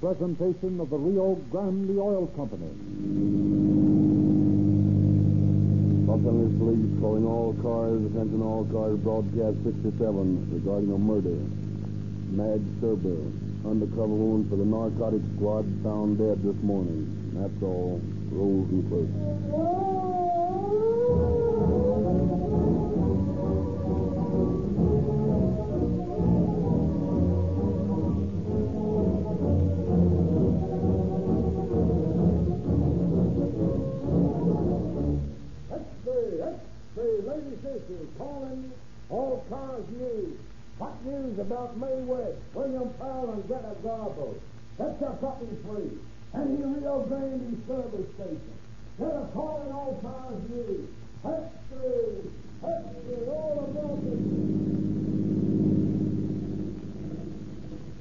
presentation of the Rio Grande Oil Company. Los Police calling all cars, attention all cars, broadcast 67 regarding a murder. Madge Serber, undercover wound for the narcotics squad, found dead this morning. That's all. Rolls and clerks. Calling all cars news. Hot news about Mae West, William Powell, and Greta Garbo. That's a fucking free. And the Rio Grande service station. They're calling all cars news. X-ray, X-ray, all about it.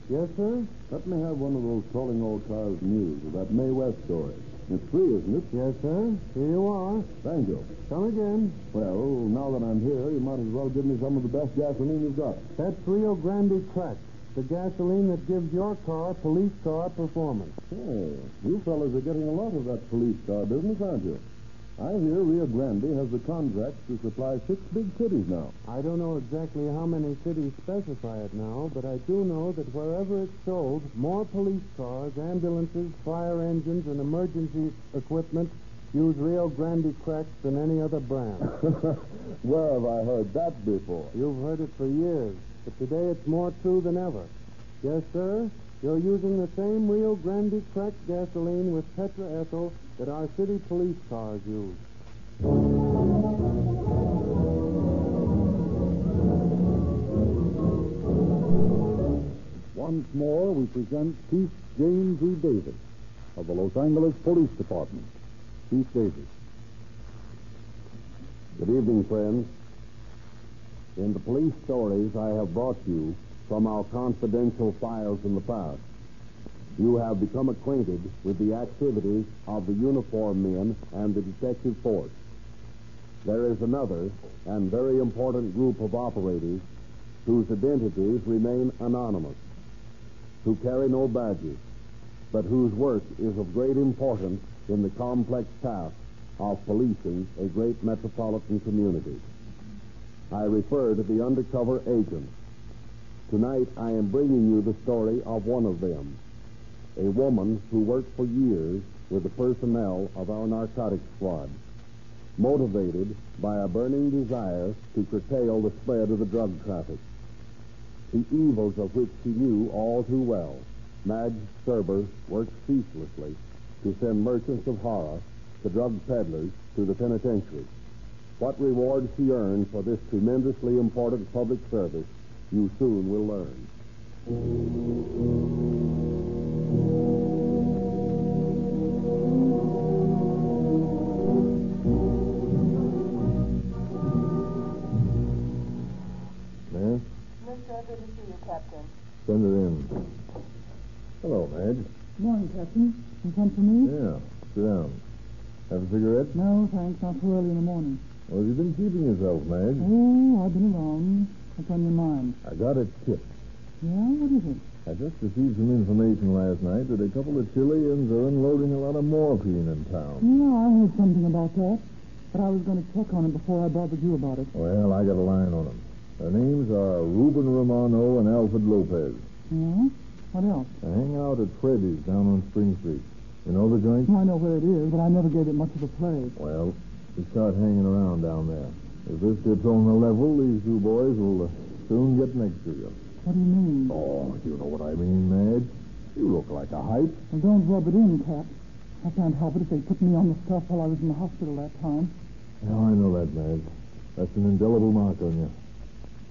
Yes, sir? Let me have one of those calling all cars news about Mae West story. It's free, isn't it? Yes, sir. Here you are. Thank you. Come again. Well, now that I'm here, you might as well give me some of the best gasoline you've got. That's Rio Grande Crack, the gasoline that gives your car police car performance. Hey, you fellas are getting a lot of that police car business, aren't you? I hear Rio Grande has the contract to supply six big cities now. I don't know exactly how many cities specify it now, but I do know that wherever it's sold, more police cars, ambulances, fire engines, and emergency equipment use Rio Grande cracks than any other brand. Where have I heard that before? You've heard it for years, but today it's more true than ever. Yes, sir. You're using the same Rio Grande cracked gasoline with tetraethyl that our city police cars use. Once more, we present Chief James E. Davis of the Los Angeles Police Department. Chief Davis. Good evening, friends. In the police stories I have brought you from our confidential files in the past, you have become acquainted with the activities of the uniformed men and the detective force. There is another and very important group of operators whose identities remain anonymous, who carry no badges, but whose work is of great importance in the complex task of policing a great metropolitan community. I refer to the undercover agents. Tonight I am bringing you the story of one of them, a woman who worked for years with the personnel of our narcotics squad, motivated by a burning desire to curtail the spread of the drug traffic. The evils of which she knew all too well, Madge Serber worked ceaselessly to send merchants of horror, the drug peddlers, to the penitentiary. What reward she earned for this tremendously important public service, you soon will learn. Yes? Mr. Good to see you, Captain. Send it in. Hello, Madge. Morning, Captain. You sent for me? Yeah, sit down. Have a cigarette? No, thanks. Not too early in the morning. Well, have you've been keeping yourself, Madge. Oh, I've been around. What's on your mind? I got a tip. Yeah? What is it? I just received some information last night that a couple of Chileans are unloading a lot of morphine in town. Yeah, I heard something about that. But I was going to check on it before I bothered you about it. Well, I got a line on them. Their names are Ruben Romano and Alfred Lopez. Yeah? What else? They hang out at Freddy's down on Spring Street. You know the joint? I know where it is, but I never gave it much of a play. Well, we start hanging around down there. If this gets on the level, these two boys will uh, soon get next to you. What do you mean? Oh, you know what I mean, Madge. You look like a hype. Well, don't rub it in, Cap. I can't help it if they put me on the stuff while I was in the hospital that time. Now, I know that, Madge. That's an indelible mark on you.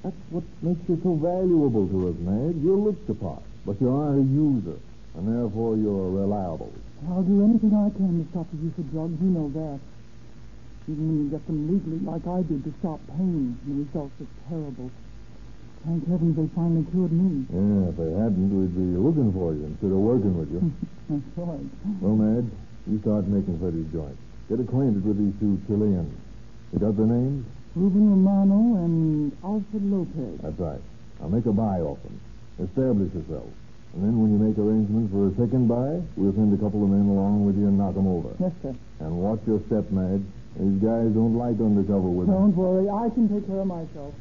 That's what makes you so valuable to us, Madge. You're looked upon, but you aren't a user, and therefore you're reliable. I'll do anything I can to stop the use of drugs. You know that. Even when you get them legally, like I did, to stop pain. The results are terrible. Thank heavens they finally cured me. Yeah, if they hadn't, we'd be looking for you instead of working with you. That's right. well, Madge, you start making Freddy's joint. Get acquainted with these two Chileans. You got their names? Ruben Romano and Alfred Lopez. That's right. Now make a buy off them. Establish yourself. And then when you make arrangements for a second buy, we'll send a couple of men along with you and knock 'em over. Yes, sir. And watch your step, Madge. These guys don't like undercover women. Don't worry. I can take care of myself.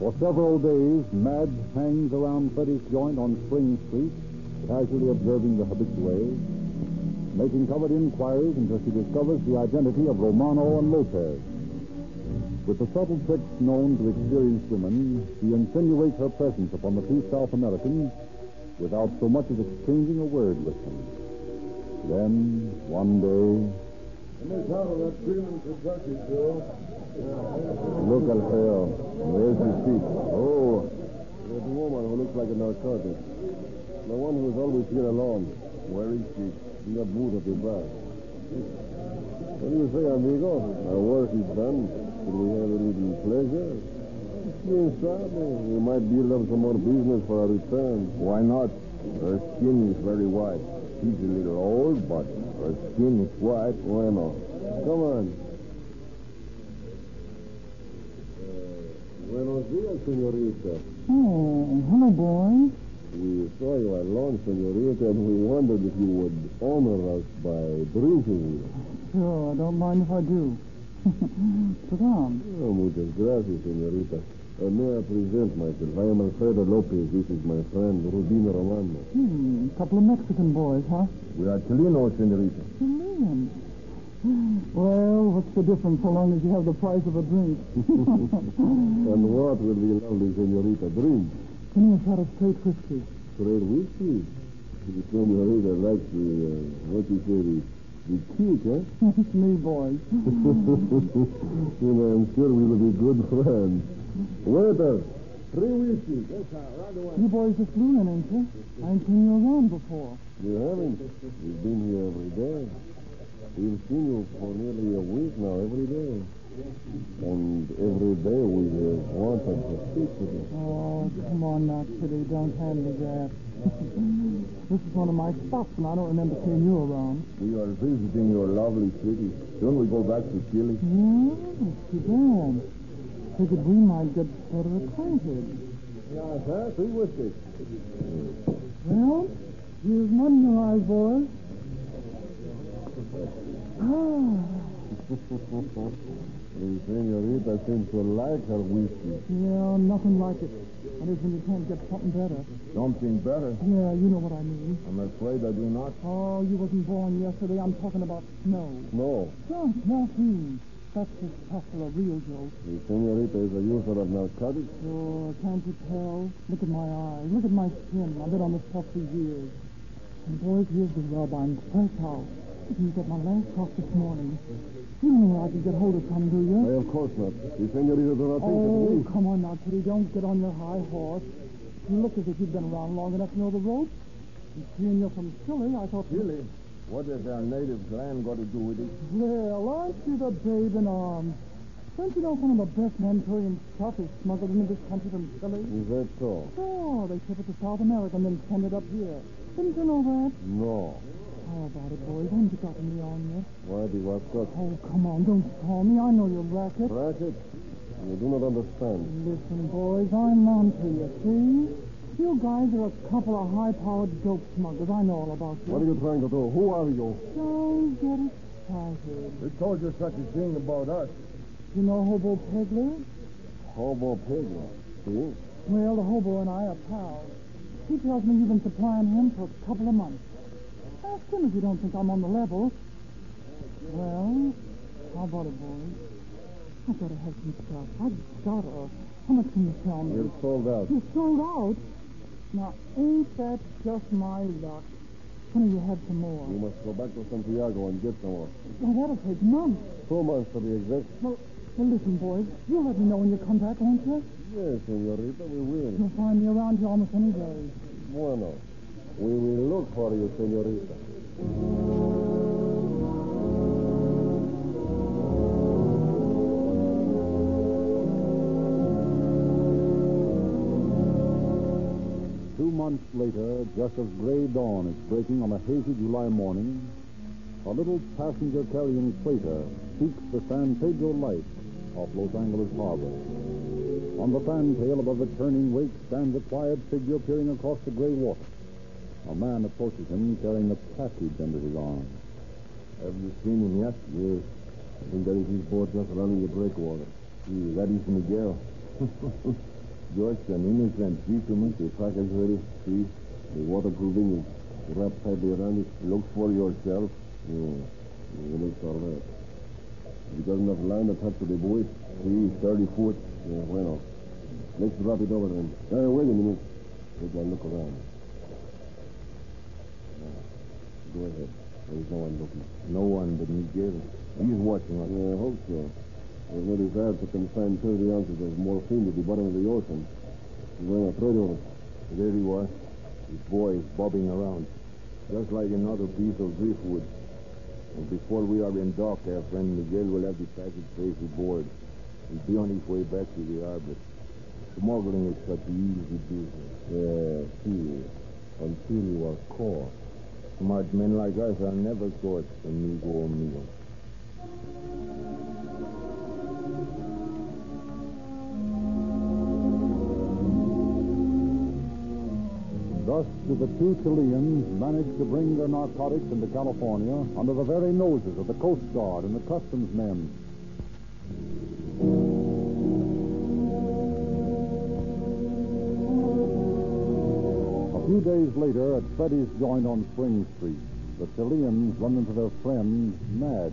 For several days, Madge hangs around Freddy's joint on Spring Street, casually observing the habitués, making covered inquiries until she discovers the identity of Romano and Lopez. With the subtle tricks known to experienced women, she insinuates her presence upon the two South Americans without so much as exchanging a word with them. Then, one day. Look, Alfeo. There's his feet. Oh, there's a woman who looks like a narcotic. The one who's always here alone. Where is she? In the boot of the bar. What do you say, amigo? Our work is done. Should we have a little pleasure? Bien sabe. We might build up some more business for our return. Why not? Her skin is very white. She's a little old, but her skin is white. Why Bueno. Come on. Uh, buenos dias, señorita. Oh, hello, boys. We saw you alone, señorita, and we wondered if you would honor us by drinking with. Sure, I don't mind if I do. Sit down. Oh, muchas gracias, señorita. Uh, may I present myself? I am Alfredo Lopez. This is my friend, Rubino Romano. Hmm, couple of Mexican boys, huh? We are Chilenos, señorita. Chilean. Well, what's the difference so long as you have the price of a drink? And what will the lovely señorita drink? Give me a shot of straight whiskey. Straight whiskey. The señorita likes the, uh, what you say, the, huh? it's me, boys. you know, I'm sure we will be good friends. Waiter, three whiskey. Yes, sir. Right away. You boys flew in, ain't you? I ain't seen you around before. You haven't? We've been here every day. We've seen you for nearly a week now, every day. And every day we have wanted to speak with you. Oh, come on now, Kitty. Don't hand me that. this is one of my spots, and I don't remember seeing you around. We are visiting your lovely city. Soon we go back to Chile. Yeah, too bad. Figured we might get better acquainted. Yeah, sir. Three whiskey. Well, here's one in your eyes, boys. Ah, The senorita seems to like her whiskey. yeah, nothing like it. And is when you can't get something better. Something better? Yeah, you know what I mean. I'm afraid I do not. Oh, you wasn't born yesterday. I'm talking about snow. Snow. No. Sure, morphine. That's his tough for a real joke. The senorita is a user of narcotics. Sure, can't you tell? Look at my eyes. Look at my skin. I've been on this stuff for years. And boys, here's the rub. I'm fresh out. You get my last talk this morning. You know I could get hold of some, do you? Why, of course not. The senorita does not think of Oh, me. come on now, Kitty. Don't get on your high horse. You look as if you've been around long enough to know the ropes. And seeing you're from Chile, I thought... Chile? What has our native land got to do with it? Well, aren't you the babe in arms? Don't you know some of the best Manchurian stuff is smuggled into this country from Chile? Is that so? Sure, they ship it to South America and then send it up here. Didn't you know that? No. How about it, boys? Haven't you got me on yet? Why do what got Oh, come on, don't call me. I know your racket. racket? You do not understand. Listen, boys, I'm on to you, see? You guys are a couple of high-powered dope smugglers. I know all about you. What are you trying to do? Who are you? Don't get excited. Who told you such a thing about us? You know Hobo Pegler? Hobo Pegler. Who? Well, the hobo and I are pals. He tells me you've been supplying him for a couple of months. Ask him if you don't think I'm on the level. Well, how about it, boys? I've got to have some stuff. I've got to. How much can you tell me? You're sold out. You're sold out? Now, ain't that just my luck? When you have some more? You must go back to Santiago and get some more. Well, that'll take months. Two months to be exact. Well, well, listen, boys. You'll let me know when you come back, won't you? Yes, senorita, we will. You'll find me around here almost any day. Bueno. We will look for you, senorita. Two months later, just as gray dawn is breaking on a hazy July morning, a little passenger carrying freighter seeks the San Pedro light off Los Angeles Harbor. On the fantail above the turning wake stands a quiet figure peering across the gray water. A man approaches him carrying a package under his arm. Have you seen him yet? Yes. I think that is his boat just running the breakwater. See, that is Miguel. Just an innocent fisherman. The package ready. See, the waterproofing is wrapped tightly around it. Look for yourself. Yeah, it looks all right. He doesn't have line attached to the buoy. See, 30 foot. Yeah, bueno. Let's drop it over then. Uh, wait a minute. Let me look around. Yeah. Go ahead. There's no one looking. No one but me, Miguel. He's watching us. Yeah, I hope so. There's no desire to confine 30 ounces of morphine to the bottom of the ocean. Well, throw it. There he was. His boy is bobbing around, just like another piece of driftwood. And before we are in dock, our friend Miguel will have the package safely aboard. He'll be on his way back to the harbor. Smuggling is such an easy business. Yeah, see, until you are caught. Smart men like us are never caught, amigo amigo. Thus do the two Chileans manage to bring their narcotics into California under the very noses of the Coast Guard and the customs men. A few days later, at Freddy's joint on Spring Street, the Chileans run into their friend, Madge.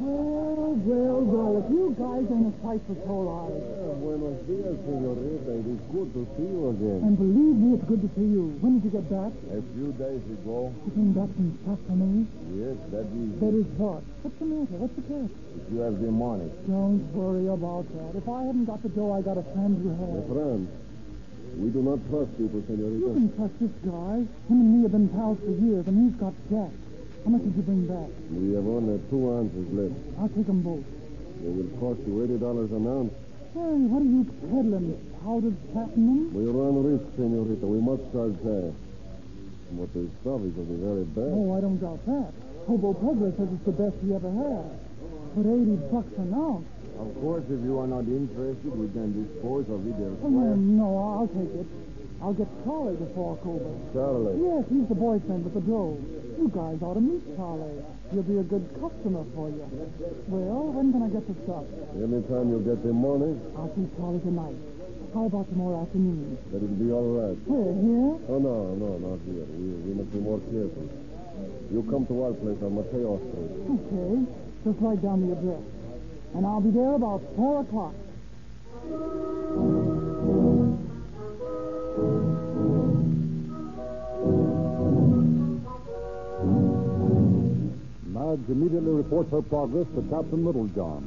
Well, oh, well, well, if you guys ain't a sight for sore eyes. buenos dias, senorita. It is good to see you again. And believe me, it's good to see you. When did you get back? A few days ago, You came back from Sassamy? yes, that is. That is what? What's the matter? What's the catch? If you have the money. Don't worry about that. If I hadn't got the dough, I got a friend who has. friend, we do not trust people, senorita. You can trust this guy. Him and me have been pals for years, and he's got Jack. How much did you bring back? We have only two ounces left. I'll take them both. They will cost you eighty dollars an ounce. Hey, what are you peddling? Powdered platinum? We run risk, senorita. We must charge high. But the is of the very best. Oh, I don't doubt that. Hobo Pegler says it's the best he ever had. But 80 bucks an ounce? Of course, if you are not interested, we can dispose of it Oh, elsewhere. no, I'll take it. I'll get Charlie to fork over. Charlie. Yes, he's the boyfriend with the dough. You guys ought to meet Charlie. He'll be a good customer for you. Well, when can I get the stuff? Any time you get the money, I'll see Charlie tonight. How about tomorrow afternoon? that will be all right. Where, here? Oh, no, no, not here. We, we must be more careful. You come to our place on Mateo Street. Okay. Just write down the address. And I'll be there about 4 o'clock. Madge immediately reports her progress to Captain Littlejohn,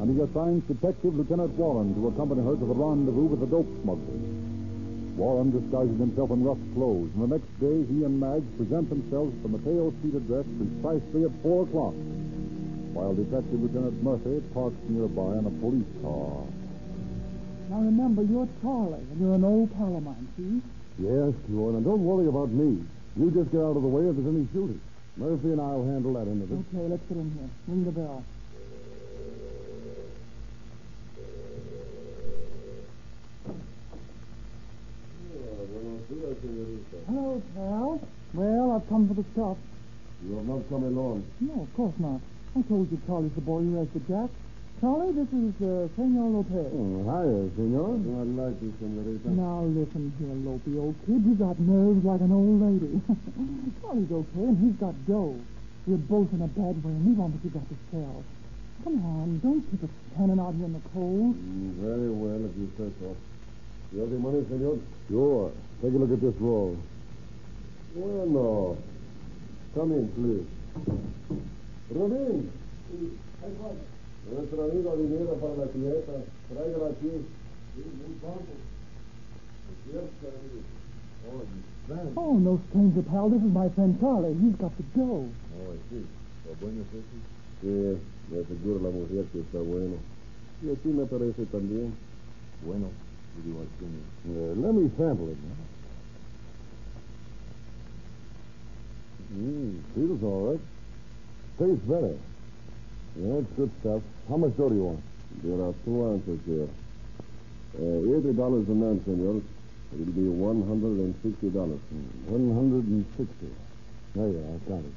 and he assigns Detective Lieutenant Warren to accompany her to the rendezvous with the dope smugglers. Warren disguises himself in rough clothes, and the next day he and Madge present themselves at the Mateo Street address precisely at 4 o'clock, while Detective Lieutenant Murphy parks nearby in a police car. Now remember, you're Charlie, and you're an old pal of mine, see? Yes, sure. And don't worry about me. You just get out of the way if there's any shooting. Murphy and I'll handle that end of it. Okay, let's get in here. Ring the bell. Hello, pal. Well, I've come for the stuff. You have not come alone. No, of course not. I told you Charlie's the boy who has the jack. Charlie, this is uh, Senor Lopez. Oh, hiya, senor. I like you, senorita. Now listen here, Lopey, old kid. You've got nerves like an old lady. Charlie's okay, and he's got dough. We're both in a bad way, and we want what you got to sell. Come on, don't keep us standing out here in the cold. Mm, very well, if you say so. You have the money, senor? Sure. Take a look at this roll. Bueno. Come in, please. Rubín. Nuestro amigo dinero para la clienta. Tráigala aquí. Oh, no stranger, pal. This is my friend Charlie. He's got the dough. Oh, I see. ¿Está bueno eso? Sí, de seguro la mujer que está bueno. Y a ti me parece también. Bueno, digo así. Uh, let me sample it. Mm, Feels all right. Tastes better. Yeah, it's good stuff. How much dough do you want? There are two answers here. Uh, Eighty dollars a man, senor. It'll be one hundred and sixty dollars. One hundred and sixty. There you are. I got it.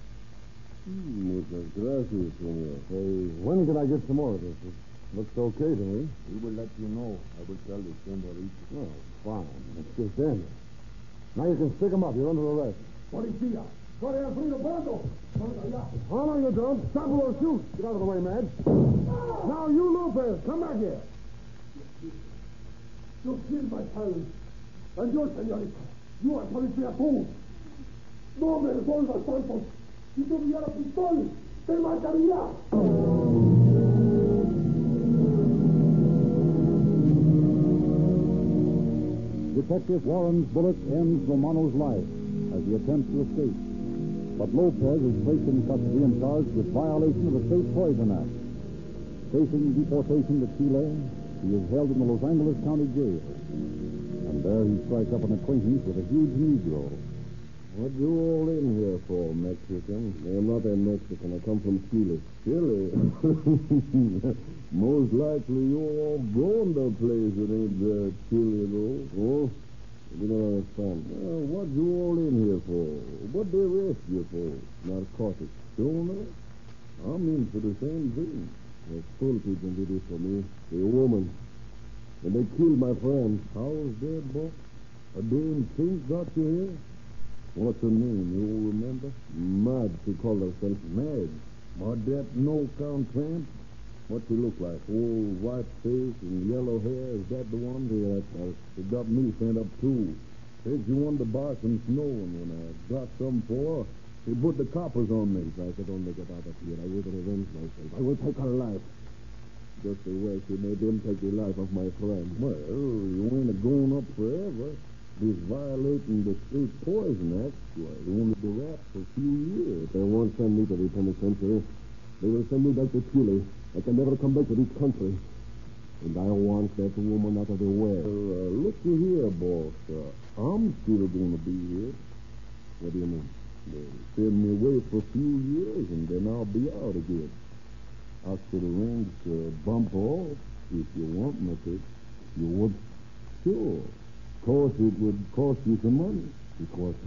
Hmm, muchas gracias, senor. Hey, when can I get some more of this? It looks okay to me. We will let you know. I will tell the senorita. Oh, fine. Let's get in. Now you can stick 'em up. You're under arrest. Policía. Corre al frío, bando. Hold on, you don't. Stop or shoot. Get out of the way, Madge. Now, you Lopez, come back here. You killed my child. And you, señorita. You are policía too. No me resuelvas, Santos. Si tuviera pistol, te mataría. Detective Warren's bullet ends Romano's life as he attempts to escape. But Lopez is placed in custody and charged with violation of the State Poison Act. Facing deportation to Chile, he is held in the Los Angeles County Jail. And there he strikes up an acquaintance with a huge Negro. What you all in here for, Mexican? I'm not a Mexican. I come from Chile. Chile? Most likely you all born the place. It ain't uh, Chile, though. Oh? You don't understand. Well, what you all in here for? What they arrest you for? Narcotics. Stoner? I'm in for the same thing. The full people did it for me. The woman. And they killed my friend. How's that, boy? A damn thing got you here? What's her name? You all remember? Mad, she called herself Mad. But that no-count tramp? What she look like? Old white face and yellow hair? Is that the one? Yeah, uh, she got me sent up, too. Says she wanted to buy some snow, and when I got some for she put the coppers on me. So I don't make it out of here. I will revenge myself. I will take her life. Just the way she made them take the life of my friend. Well, you ain't a going up forever. This violating the State Poison Act, why, you only be wrapped for a few years. They won't send me to the penitentiary. They will send me back to Chile. I can never come back to this country. And I want that woman out of the way. Uh, looky here, boss. Uh, I'm still going to be here. What do you mean? They'll send me away for a few years, and then I'll be out again. I could arrange to bump off if you want me to. You would? Sure. Of course, it would cost you some money. It cost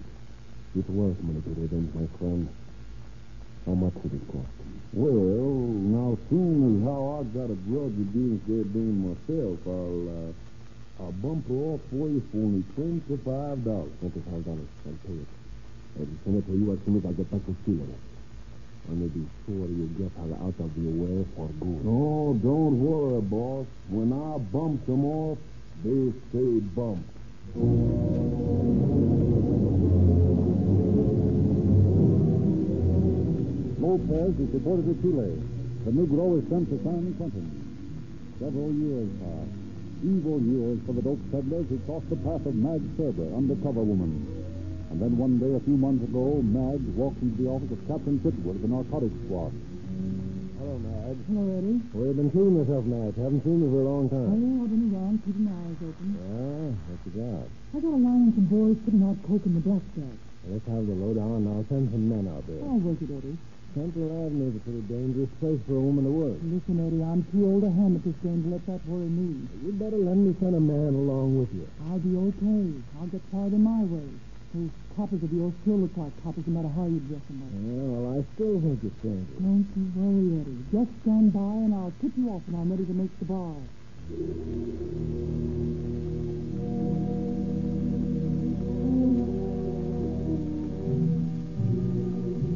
It's worth money to revenge my friend. How much would it cost? Well, now, soon as how I got a grudge against that dame myself, I'll, uh, I'll bump her off for you for only twenty-five dollars. Twenty-five dollars. I'll pay it. I'll send it to you as soon as I get back to Chile. I may be sure you get her out of your way for good. No, don't worry, boss. When I bump them off, they stay bumped. Lopez is deported to Chile. The Negro is sent to San Quentin. Several years pass. Evil years for the dope peddlers who crossed the path of Madge Ferber, undercover woman. And then one day, a few months ago, Madge walked into the office of Captain Pitwood of the narcotics squad. Hello, Madge. Hello, Eddie. Well, you've been keeping yourself nice. Haven't seen you for a long Oh, time. I've been around keeping my eyes open. Yeah, what you got? I got a line on some boys putting out coke in the blackjack. Well, let's have the lowdown, and I'll send some men out there. I'll work it, Eddie. Central Avenue is a pretty dangerous place for a woman to work. Listen, Eddie, I'm too old a at this game to let that worry me. You'd better let me send a man along with you. I'll be okay. I'll get fired in my way. Those coppers of yours still look like coppers no matter how you dress them up. Yeah, well, I still think it's dangerous. Don't you worry, Eddie. Just stand by and I'll tip you off when I'm ready to make the bar.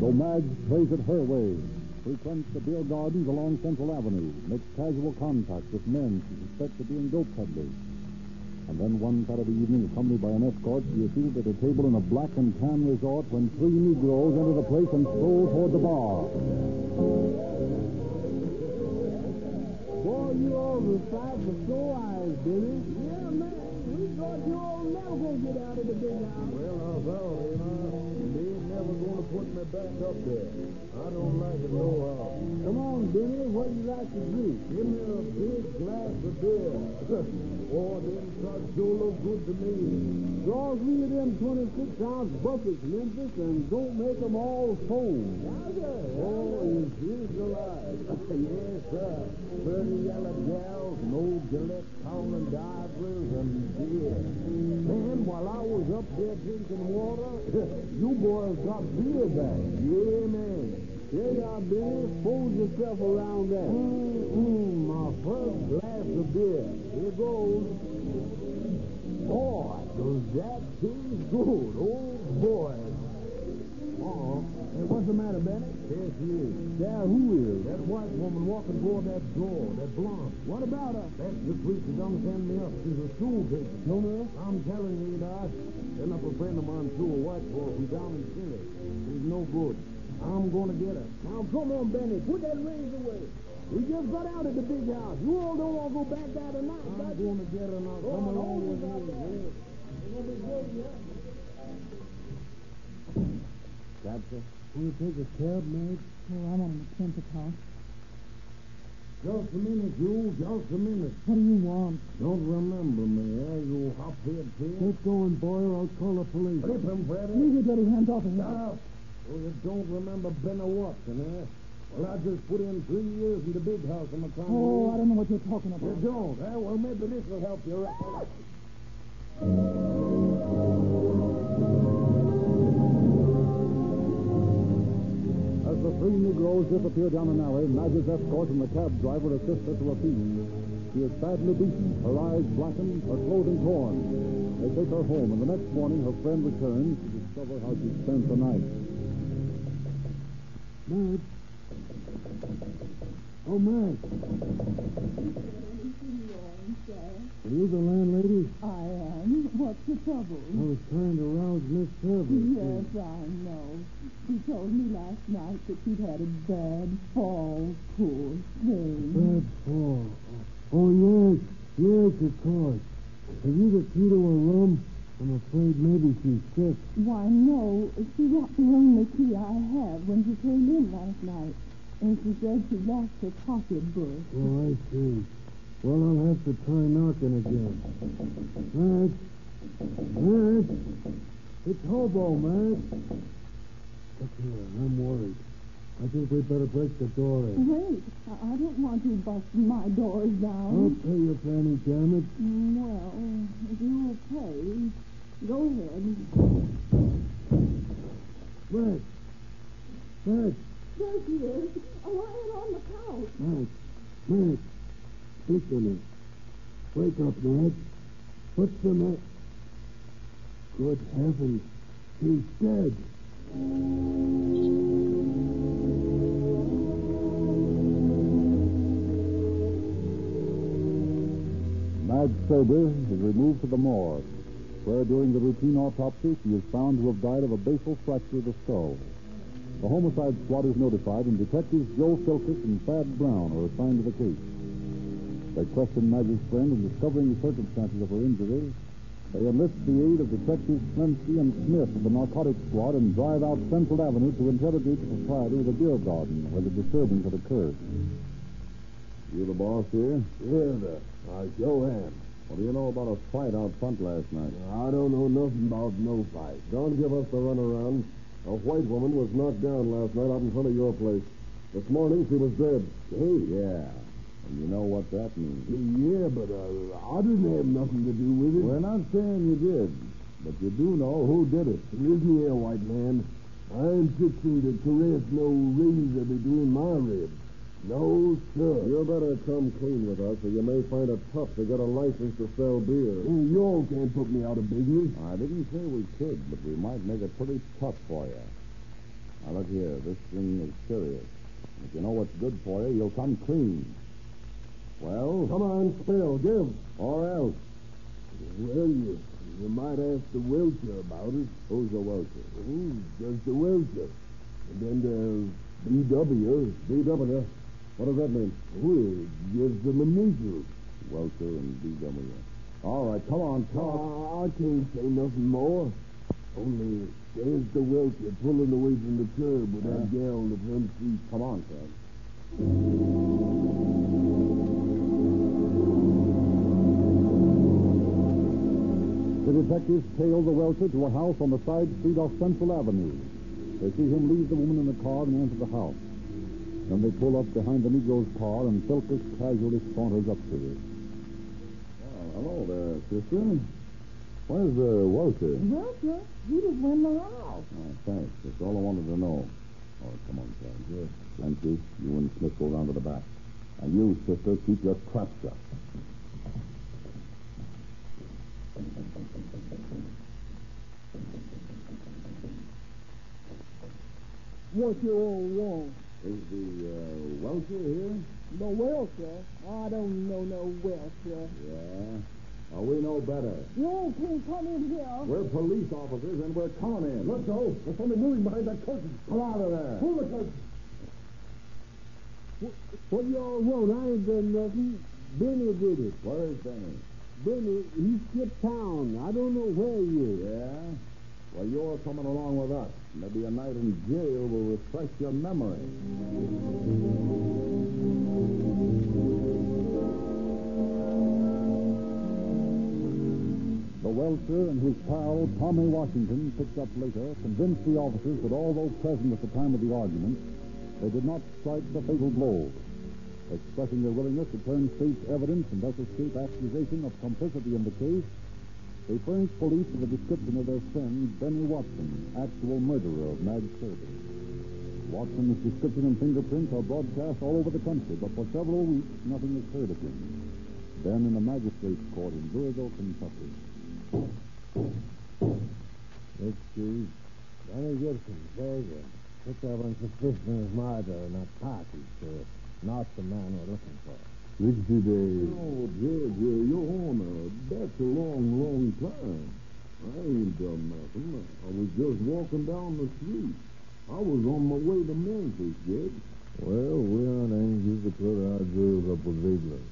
So Madge plays it her way. Frequents the beer gardens along Central Avenue. Makes casual contact with men she suspects of being dope peddlers. And then one Saturday evening, accompanied by an escort, she is seated at a table in a black and tan resort when three Negroes enter the place and stroll toward the bar. Boy, you all the sight for sore eyes, Billy. Yeah, man. We thought you all never gonna get out of the big house. Well, I found him. Put me back up there. I don't like it no how. Come on, Benny. What do you like to drink? Give me a big glass of beer. oh, them shots sure look good to me. Draw three of them 26-ounce buckets, Memphis, and don't make them all foam. Oh, is this alive? yes, sir. Pretty yellow gals, no Gillette common divers, and beer. Man, while I was up there drinking water, you boys got beer Yeah, man. Here you are, Benny. Fold yourself around there. Mm, my first glass of beer. Here goes. Boy, does that taste good. Oh, boy. Uh-oh. Hey, what's the matter, Benny? There she is. Yeah, who is? That white woman walking toward that door, that blonde. What about her? That's the preacher done send me up. She's a stool pigeon. No, no. I'm telling you, Doc. Send up a friend of mine, too, a white boy from down in Chile. She's no good. I'm going to get her. Now, come on, Benny. Put that razor away. We just got out of the big house. You all don't want to go back there tonight, I'm going to get her now. Come oh, on, along with me. there. Yeah. Gonna be good, yeah? Captain? Will you take a cab, Madge? Oh, I'm on an expensive house. Just a minute, you. Just a minute. What do you want? Don't remember me, eh, you hop-head pig? Get going, boy, or I'll call the police. Flip him, Freddy. Leave your dirty hands off of him. Stop. Oh, you don't remember Benny Watson, eh? Well, I just put in three years in the big house in McConnell. Oh, I don't know what you're talking about. You don't, eh? Well, maybe this will help you. As Negroes disappear down an alley, Madge's escort and the cab driver assist her to her feet. She is badly beaten, her eyes blackened, her clothing torn. They take her home, and the next morning her friend returns to discover how she spent the night. Madge. Oh, Madge. Are you the landlady? I am. What's the trouble? I was trying to rouse Miss Service. Yes, I know. She told me last night that she'd had a bad fall. Poor thing. Bad fall. Oh, yes. Yes, of course. Have you the key to her room? I'm afraid maybe she's sick. Why, no. She got the only key I have when she came in last night. And she said she lost her pocketbook. Oh, I see. Well, I'll have to try knocking again. Madge. Madge. It's Hobo, Madge. Look here, I'm worried. I think we'd better break the door in. Wait. I don't want to bust my doors down. I'll pay you for any damage. Well, if you'll pay, go ahead. Madge. Madge. There she is, oh, lying on the couch. Madge. Madge. Speak to me. Wake up, Madge. What's the matter? Good heavens. he's dead. Madge Sober is removed to the morgue, where during the routine autopsy she is found to have died of a basal fracture of the skull. The homicide squad is notified, and detectives Joe Philkis and Thad Brown are assigned to the case. They question Maggie's friend in discovering the circumstances of her injury. They enlist the aid of Detectives Smensky and Smith of the narcotics squad and drive out Central Avenue to interrogate the proprietor of the beer garden where the disturbance had occurred. You the boss here? Yeah, sir. Uh, Johan. What do you know about a fight out front last night? I don't know nothing about no fight. Don't give us the runaround. A white woman was knocked down last night out in front of your place. This morning she was dead. Oh, yeah. And you know what that means. Yeah, but uh, I didn't have nothing to do with it. We're not saying you did, but you do know who did it. Listen here, white man. I'm fixing to caress no razor between my ribs. No, sir. You better come clean with us, or you may find it tough to get a license to sell beer. Hey, you all can't put me out of business. I didn't say we could, but we might make it pretty tough for you. Now, look here. This thing is serious. If you know what's good for you, you'll come clean. Well, Come on, spill, give. or else. Well, you, you might ask the Welcher about it. Who's the welcher? Oh, just the Welcher. And then there's B.W. B.W. What does that mean? Well, gives them initials. Welcher and B.W. All right, come on, talk. Ah, I can't say nothing more. Only there's the welcher pulling away from the curb with that gal on the front seat. Come on, Fred. Detectives tail the welcher to a house on the side street off Central Avenue. They see him leave the woman in the car and enter the house. Then they pull up behind the Negro's car and Philkus casually saunters up to it. Well, hello there, sister. Where's the welcher? Well, sir, he just went in the house. Oh, thanks. That's all I wanted to know. Oh, come on, Fred. Yes. Empty. You and Smith go round to the back. And you, sister, keep your trap shut. What you all want? Is the uh, welcher here? The welcher? I don't know no welcher. Yeah. Oh, we know better. You all can't come in here. We're police officers and we're coming in. Let's go. There's something moving behind that curtain. Come out of there. Pull the curtain. What, what y'all want? I ain't done nothing. Benny did it. Where is Benny? Benny, he skipped town. I don't know where he is. Yeah? Well, you're coming along with us. Maybe a night in jail will refresh your memory. The welcher and his pal, Tommy Washington, picked up later, convinced the officers that although present at the time of the argument, they did not strike the fatal blow. Expressing their willingness to turn state's evidence and thus escape accusation of complicity in the case, they furnished police with a description of their friend, Benny Watson, actual murderer of Madge Kirby. Watson's description and fingerprints are broadcast all over the country, but for several weeks, nothing is heard of him. Then in a magistrate's court in Louisville, Kentucky. Excuse. Danny Gibson, very good. That on suspicion of murder, not party, sir. Not the man we're looking for. Sixty days. Oh, Judge, uh, Your Honor, that's a long, long time. I ain't done nothing. I was just walking down the street. I was on my way to Memphis, Judge. Well, we aren't anxious to put our jails up with Ziegler.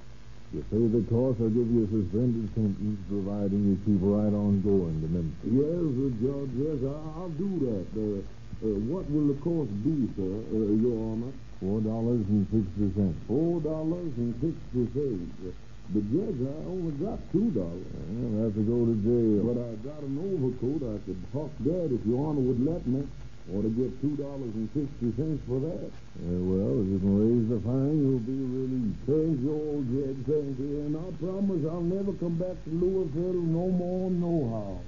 You pay the cost, I'll give you a suspended sentence, providing you keep right on going to Memphis. Yes, uh, Judge, yes, I- I'll do that. Uh, uh, what will the cost be, sir, uh, Your Honor? Four dollars and sixty cents. Four dollars and sixty cents. Uh, But, Judge, I only got two dollars. I'll have to go to jail. But I got an overcoat. I could huck that if Your Honor would let me. Or to get two dollars and sixty cents for that. well, if you can raise the fine, you'll be released. Thank you, old Jed. Thank you. And I promise I'll never come back to Louisville no more, no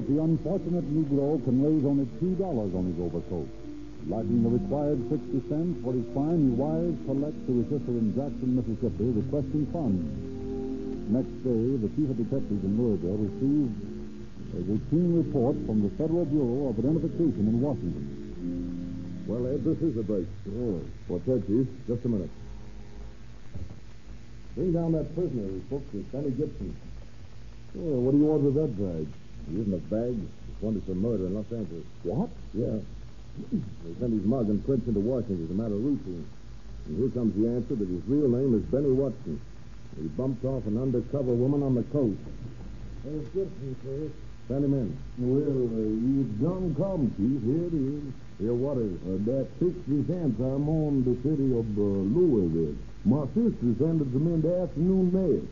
But the unfortunate Negro can raise only two dollars on his overcoat. Lacking the required sixty cents for his fine, he wires to let to his sister in Jackson, Mississippi, requesting funds. Next day, the chief of detectives in Louisville received a routine report from the Federal Bureau of Identification in Washington. Well, Ed, this is a break. Oh, What's that, Chief? Just a minute. Bring down that prisoner as Benny Gibson. oh, what do you want with that bag? He isn't a bag. He's wanted for murder in Los Angeles. What? Yeah. They sent his mug and prints into Washington as a matter of routine. And here comes the answer that his real name is Benny Watson. He bumped off an undercover woman on the coast. There's Gibson, sir. Send him in. Well, uh, you done come, Chief. Here it is. Here, what is? Uh, that 60 cents I'm on the city of uh, Louisville. My sister sent it to me in the afternoon mail.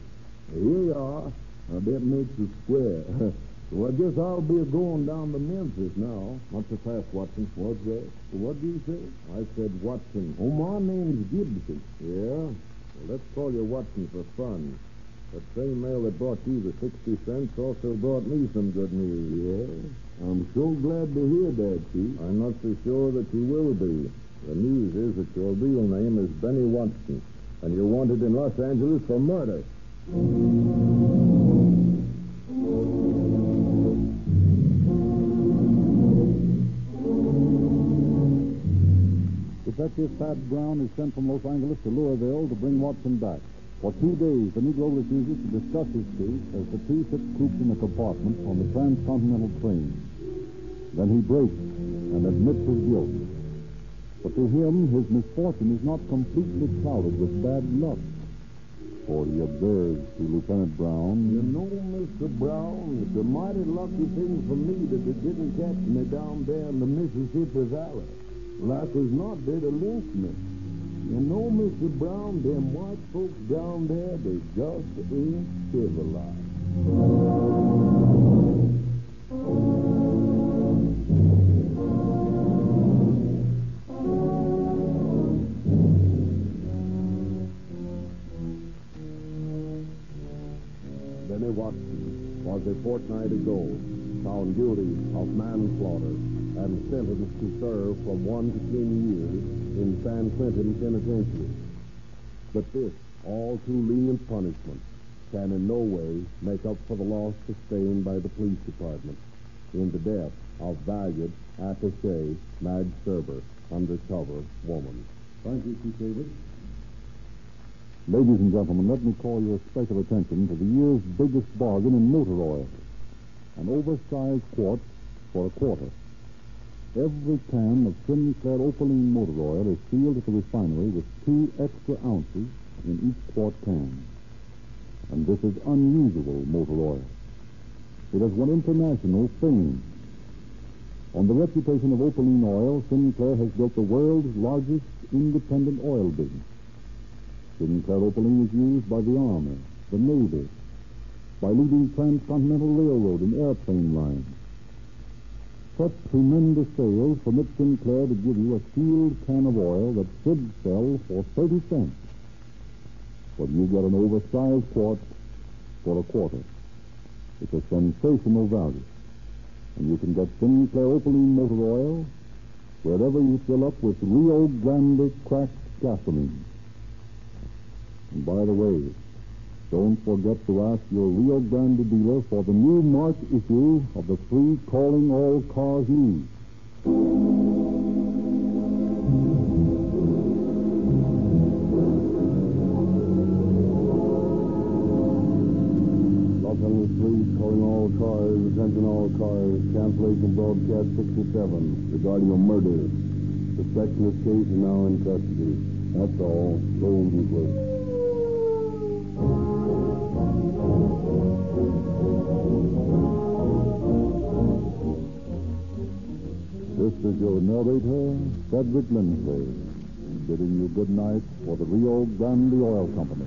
Here you are. That makes it square. so I guess I'll be going down to Memphis now. Not so fast, Watson. What's that? What do you say? I said Watson. Oh, my name's Gibson. Yeah? Well, let's call you Watson for fun. That same mail that brought you the 60 cents also brought me some good news. Yeah? I'm so glad to hear that, Chief. I'm not so sure that you will be. The news is that your real name is Benny Watson, and you're wanted in Los Angeles for murder. Detective Thad Brown is sent from Los Angeles to Louisville to bring Watson back. For two days, the Negro refuses to discuss his case as the two sit cooped in a compartment on the transcontinental train. Then he breaks, and and admits his guilt. But to him, his misfortune is not completely clouded with bad luck. For he observes to Lieutenant Brown, You know, Mr. Brown, it's a mighty lucky thing for me that they didn't catch me down there in the Mississippi Valley. Like as not, they'd have me. You know, Mr. Brown, them white folks down there, they just ain't civilized. Watson was a fortnight ago found guilty of manslaughter and sentenced to serve from one to ten years in San Quentin Penitentiary. But this all too lenient punishment can in no way make up for the loss sustained by the police department in the death of valued attaché Madge Serber, undercover woman. Thank you, Chief Davis. Ladies and gentlemen, let me call your special attention to the year's biggest bargain in motor oil. An oversized quart for a quarter. Every can of Sinclair Opaline motor oil is sealed at the refinery with two extra ounces in each quart can. And this is unusual motor oil. It has won international fame. On the reputation of Opaline oil, Sinclair has built the world's largest independent oil business. Sinclair Opaline is used by the Army, the Navy, by leading transcontinental railroad and airplane lines. Such tremendous sales permit Sinclair to give you a sealed can of oil that should sell for 30 cents. But you get an oversized quart for a quarter. It's a sensational value. And you can get Sinclair Opaline motor oil wherever you fill up with Rio Grande cracked gasoline. And by the way, don't forget to ask your Rio Grande dealer for the new March issue of the free Calling All Cars News. Los Angeles Police calling all cars, attention all cars, cancellation broadcast 67 regarding a murder. Suspect in this case is now in custody. That's all. Go easy, please. This is your narrator, Frederick Lindsay, bidding you good night for the Rio Grande Oil Company.